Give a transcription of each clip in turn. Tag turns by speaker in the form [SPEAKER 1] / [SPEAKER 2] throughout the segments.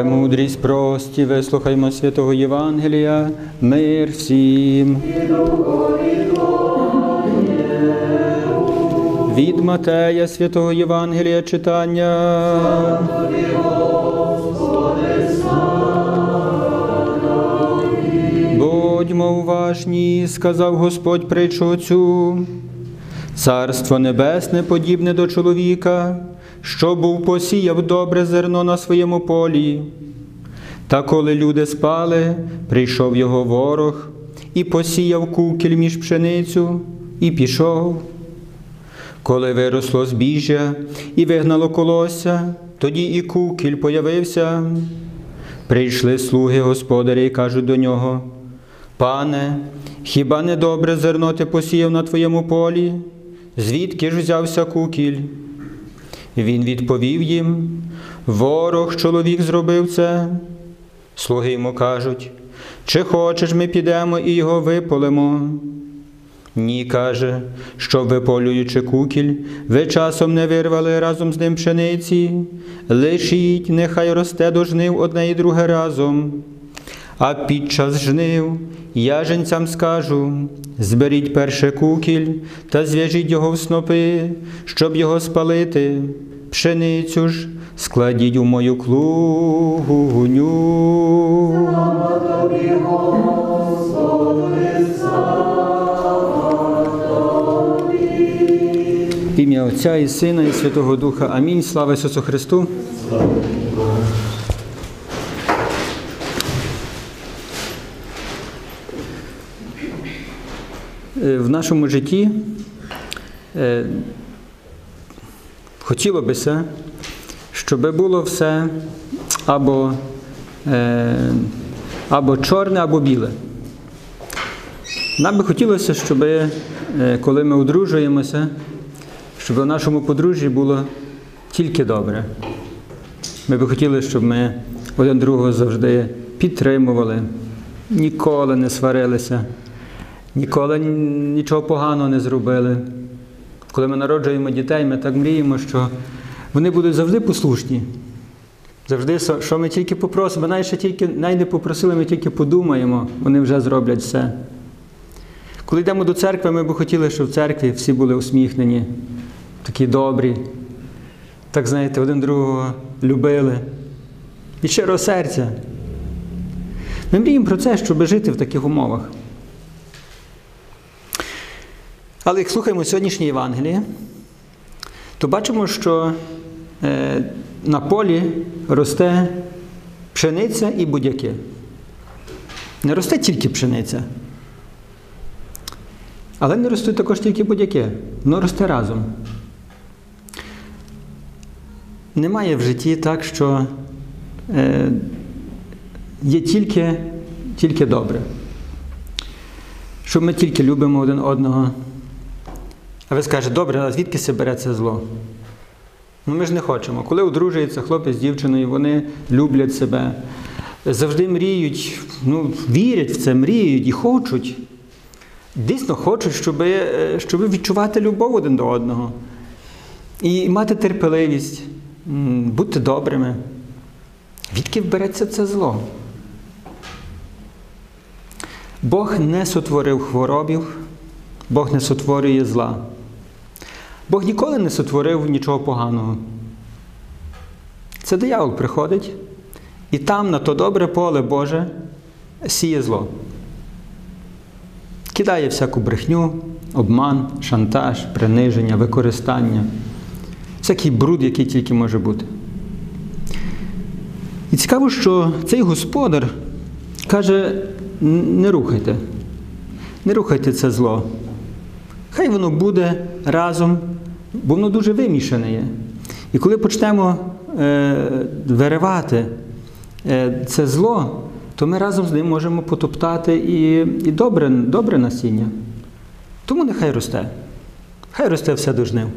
[SPEAKER 1] Премудрість прості, вислухаймо святого Євангелія, мир всім. Від Матея святого Євангелія читання. Будьмо уважні, сказав Господь притчу цю. Царство небесне подібне до чоловіка, що був посіяв добре зерно на своєму полі. Та коли люди спали, прийшов його ворог і посіяв кукіль між пшеницю, і пішов. Коли виросло збіжжя і вигнало колосся, тоді і кукіль появився. Прийшли слуги господаря і кажуть до нього: Пане, хіба не добре зерно ти посіяв на твоєму полі? Звідки ж взявся кукіль? Він відповів їм: Ворог чоловік зробив це. Слуги йому кажуть, чи хочеш, ми підемо і його виполимо? Ні, каже, що виполюючи кукіль, ви часом не вирвали разом з ним пшениці, лишіть, нехай росте до жнив одне і друге разом. А під час жнив я женцям скажу: зберіть перше кукіль та зв'яжіть його в снопи, щоб його спалити. Пшеницю ж складіть у мою клугуню. В ім'я Отця і Сина, і Святого Духа. Амінь. Слава Ісусу Христу. Е, В нашому житті е, хотіло би все, щоб було все або, е, або чорне, або біле. Нам би хотілося, щоб коли ми одружуємося, щоб у нашому подружжі було тільки добре. Ми би хотіли, щоб ми один другого завжди підтримували, ніколи не сварилися, ніколи нічого поганого не зробили. Коли ми народжуємо дітей, ми так мріємо, що вони будуть завжди послушні. Завжди, що ми тільки попросимо, навіть тільки навіть не попросили, ми тільки подумаємо, вони вже зроблять все. Коли йдемо до церкви, ми б хотіли, щоб в церкві всі були усміхнені, такі добрі, так знаєте, один другого любили. І щирого серця. Ми мріємо про це, щоб жити в таких умовах. Але як слухаємо сьогоднішнє Євангеліє, то бачимо, що е, на полі росте пшениця і будяки. Не росте тільки пшениця. Але не ростуть також тільки будь-яке, воно росте разом. Немає в житті так, що е, є тільки, тільки добре. Що ми тільки любимо один одного. А ви скажете, добре, а звідки це зло? Ну ми ж не хочемо. Коли одружується хлопець з дівчиною, вони люблять себе, завжди мріють, ну, вірять в це, мріють і хочуть. Дійсно хочуть, щоб, щоб відчувати любов один до одного. І мати терпеливість, бути добрими. Відки береться це зло? Бог не сотворив хворобів, Бог не сотворює зла. Бог ніколи не сотворив нічого поганого. Це диявол приходить і там, на то добре поле Боже, сіє зло. Кидає всяку брехню, обман, шантаж, приниження, використання, всякий бруд, який тільки може бути. І цікаво, що цей господар каже: не рухайте, не рухайте це зло. Хай воно буде разом, бо воно дуже вимішане є. І коли почнемо е, виривати е, це зло, то ми разом з ним можемо потоптати і і добре добре насіння. Тому нехай росте. Хай росте все до жнив.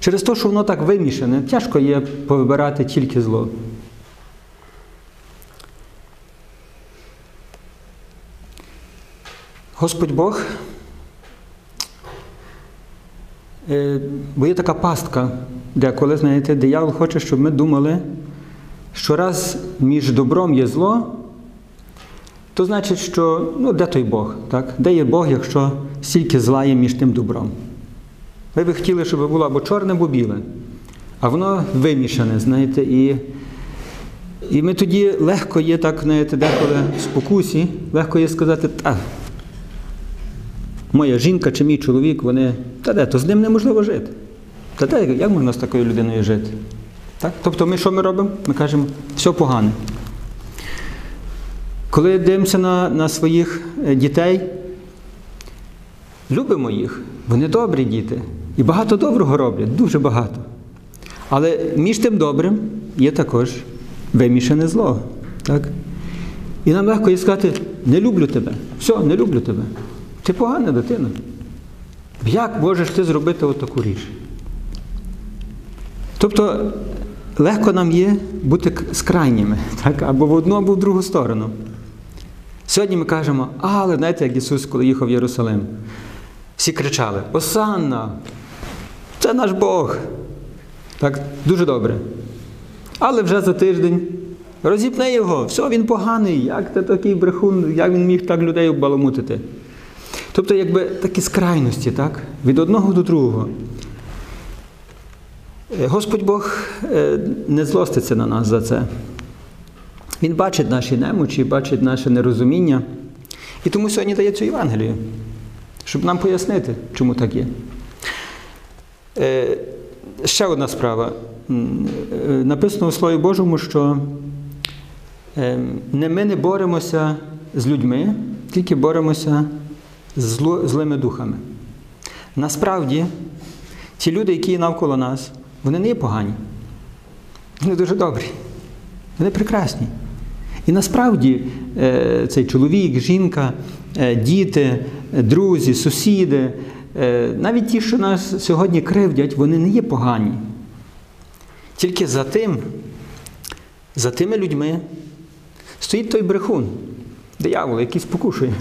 [SPEAKER 1] Через те, що воно так вимішане, тяжко є повибирати тільки зло. Господь Бог, бо є така пастка, де коли, знаєте, диявол хоче, щоб ми думали, що раз між добром є зло, то значить, що ну, де той Бог? Так? Де є Бог, якщо стільки зла є між тим добром? Ви би хотіли, щоб було або чорне, або біле. А воно вимішане, знаєте, і, і ми тоді легко є так, знаєте, деколи в спокусі, легко є сказати, та моя жінка чи мій чоловік, вони, та де, то з ним неможливо жити. Та де, як можна з такою людиною жити? Так? Тобто ми що ми робимо? Ми кажемо, все погане. Коли дивимося на, на своїх е, дітей, любимо їх, вони добрі діти. І багато доброго роблять, дуже багато. Але між тим добрим є також вимішане зло. Так? І нам легко є сказати, не люблю тебе. Все, не люблю тебе. Ти погана дитина. Як можеш ти зробити отаку річ? Тобто легко нам є бути к- з крайніми, так? або в одну, або в другу сторону. Сьогодні ми кажемо, але знаєте, як Ісус, коли їхав в Єрусалим, всі кричали: Осанна! Це наш Бог. Так, дуже добре. Але вже за тиждень розіпне його, все, він поганий, як ти такий брехун, як він міг так людей оббаламутити. Тобто, якби такі скрайності, так? Від одного до другого. Е, Господь Бог е, не злоститься на нас за це. Він бачить наші немочі, бачить наше нерозуміння. І тому сьогодні дає цю Євангелію, щоб нам пояснити, чому так є. Е, Ще одна справа. Написано у Слові Божому, що е, не ми не боремося з людьми, тільки боремося з злими духами. Насправді, ті люди, які є навколо нас, вони не є погані. Вони дуже добрі. Вони прекрасні. І насправді е, цей чоловік, жінка, е, діти, друзі, сусіди, е, навіть ті, що нас сьогодні кривдять, вони не є погані. Тільки за тим, за тими людьми стоїть той брехун, диявол, який спокушує.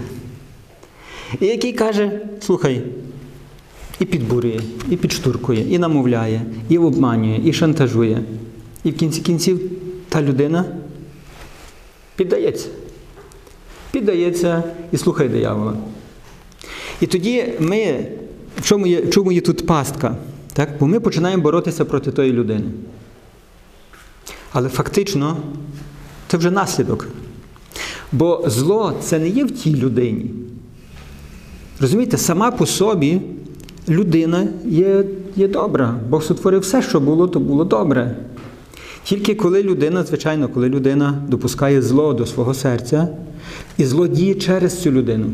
[SPEAKER 1] І який каже: слухай, і підбурює, і підштуркує, і намовляє, і обманює, і шантажує. І в кінці кінців та людина піддається. Піддається і слухає диявола. І тоді ми, в чому є, в чому є тут пастка? Так? Бо ми починаємо боротися проти тої людини. Але фактично це вже наслідок. Бо зло це не є в тій людині. Розумієте, сама по собі людина є, є добра. Бог сотворив все, що було, то було добре. Тільки коли людина, звичайно, коли людина допускає зло до свого серця, і зло діє через цю людину.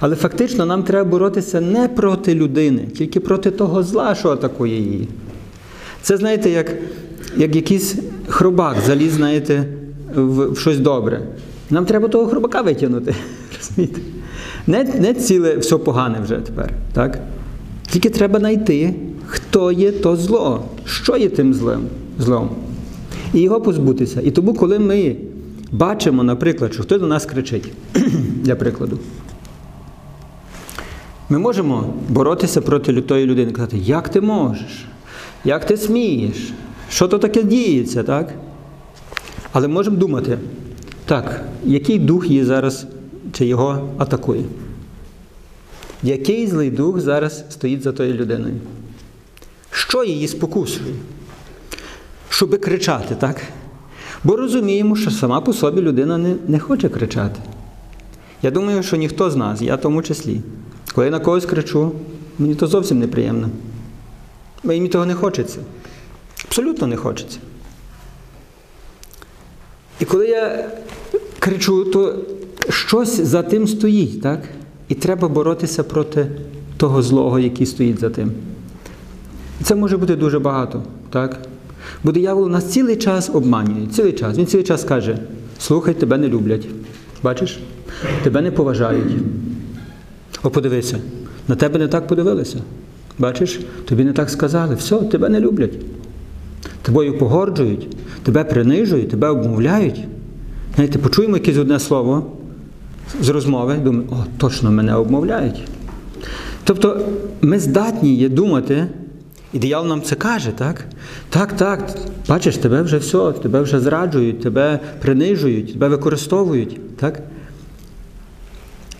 [SPEAKER 1] Але фактично нам треба боротися не проти людини, тільки проти того зла, що атакує її. Це, знаєте, як, як якийсь хробак заліз, знаєте, в, в щось добре. Нам треба того хробака витягнути. Розумієте? Не, не ціле все погане вже тепер. Так? Тільки треба знайти, хто є то зло, що є тим злом, злом. І його позбутися. І тому, коли ми бачимо, наприклад, що хтось до нас кричить, для прикладу, ми можемо боротися проти лютої людини, казати, як ти можеш, як ти смієш, що то таке діється, так? Але можемо думати, так, який дух її зараз чи його атакує? Який злий дух зараз стоїть за тою людиною? Що її спокусує? Щоби кричати, так? Бо розуміємо, що сама по собі людина не, не хоче кричати. Я думаю, що ніхто з нас, я в тому числі, коли я на когось кричу, мені то зовсім неприємно. Мені того не хочеться. Абсолютно не хочеться. І коли я кричу, то щось за тим стоїть, так? І треба боротися проти того злого, який стоїть за тим. Це може бути дуже багато, так? Бо диявол нас цілий час обманює, цілий час. Він цілий час каже: слухай, тебе не люблять. Бачиш? Тебе не поважають. О, подивися, на тебе не так подивилися. Бачиш, тобі не так сказали. Все, тебе не люблять. Тобою погорджують, тебе принижують, тебе обмовляють. Знаєте, почуємо якесь одне слово з розмови, думаємо, о, точно мене обмовляють. Тобто ми здатні є думати, І диявол нам це каже, так? Так, так, бачиш, тебе вже все, тебе вже зраджують, тебе принижують, тебе використовують. так?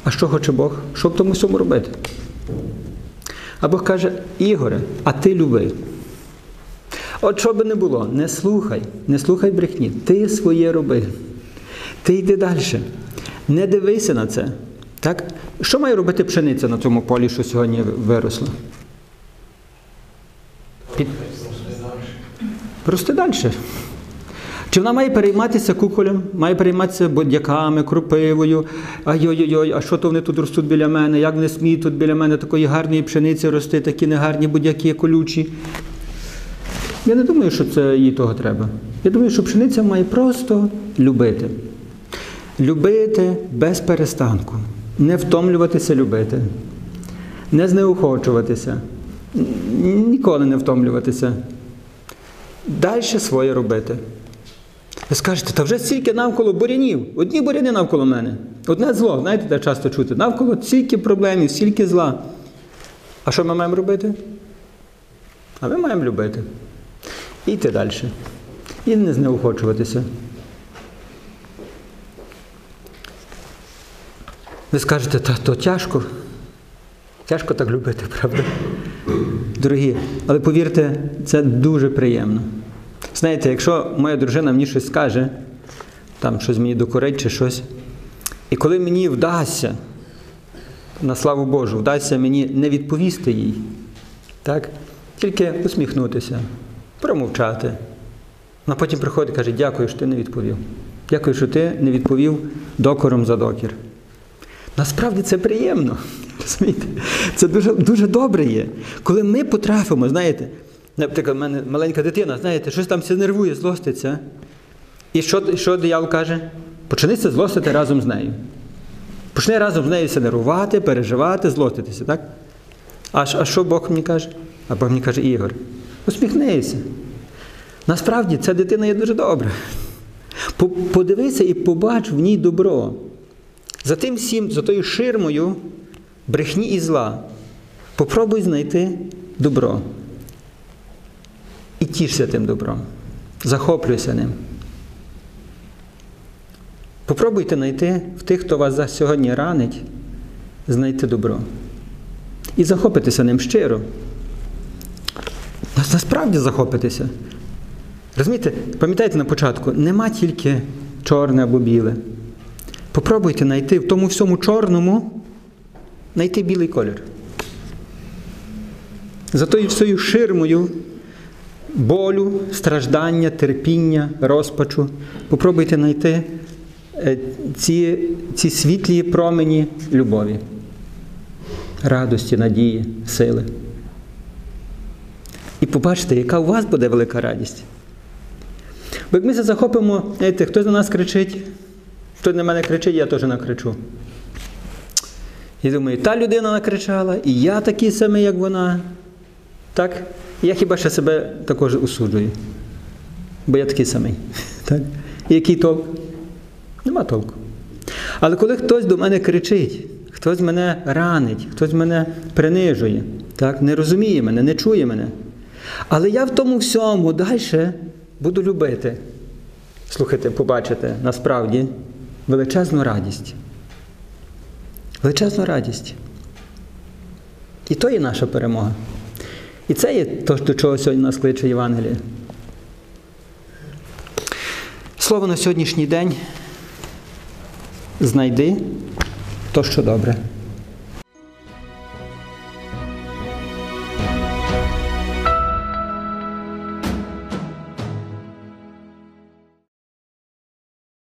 [SPEAKER 1] А що хоче Бог? Що в тому всьому робити? А Бог каже, Ігоре, а ти люби. От що би не було, не слухай, не слухай брехні, ти своє роби. Ти йди далі. Не дивися на це. Так? Що має робити пшениця на цьому полі, що сьогодні виросла? Під... Рости далі. Чи вона має перейматися куколем, має перейматися бодяками, крупивою. Ай-ой-ой, а що то вони тут ростуть біля мене? Як вони сміють тут біля мене такої гарної пшениці рости, такі негарні будяки колючі? Я не думаю, що це їй того треба. Я думаю, що пшениця має просто любити. Любити без перестанку, не втомлюватися любити, не знеохочуватися, ніколи не втомлюватися. Далі своє робити. Ви скажете, та вже стільки навколо бурянів, одні буряни навколо мене. Одне зло, знаєте, де часто чути. Навколо стільки проблемів, стільки зла. А що ми маємо робити? А ми маємо любити. І йти далі. І не знеохочуватися. Ви скажете, та то тяжко. Тяжко так любити, правда? Дорогі, але повірте, це дуже приємно. Знаєте, якщо моя дружина мені щось скаже, там щось мені докорить чи щось, і коли мені вдасться, на славу Божу, вдасться мені не відповісти їй, так? тільки усміхнутися, промовчати. Вона потім приходить і каже, дякую, що ти не відповів. Дякую, що ти не відповів докором за докір. Насправді це приємно. розумієте? Це дуже дуже добре є. Коли ми потрапимо, знаєте, наприклад, в мене маленька дитина, знаєте, щось там все нервує, злоститься. І що що диявол каже? Почнися злостити разом з нею. Почни разом з нею все нервувати, переживати, злоститися, так? А, а що Бог мені каже? А Бог мені каже, Ігор, усміхнися. Насправді ця дитина є дуже добра. Подивися і побач в ній добро. За тим всім, за тою ширмою брехні і зла. Попробуй знайти добро. І тішся тим добром. Захоплюйся ним. Попробуйте знайти в тих, хто вас сьогодні ранить, знайти добро. І захопитися ним щиро. Насправді захопитися. Розумієте, пам'ятаєте на початку, нема тільки чорне або біле. Попробуйте знайти в тому всьому чорному, знайти білий колір. За тою всією ширмою болю, страждання, терпіння, розпачу. Попробуйте знайти ці, ці світлі промені любові, радості, надії, сили. І побачите, яка у вас буде велика радість. Бо як ми це захопимо, знаєте, хтось на нас кричить, хтось на мене кричить, я теж накричу. І думаю, та людина накричала, і я такий самий, як вона. Так? Я хіба ще себе також осуджую. Бо я такий самий. Так? Який толк? Нема толку. Але коли хтось до мене кричить, хтось мене ранить, хтось мене принижує, так? не розуміє мене, не чує мене. Але я в тому всьому далі буду любити. Слухайте, побачите, насправді величезну радість. Величезну радість. І то є наша перемога. І це є те, до чого сьогодні нас кличе Євангеліє. Слово на сьогоднішній день знайди то, що добре.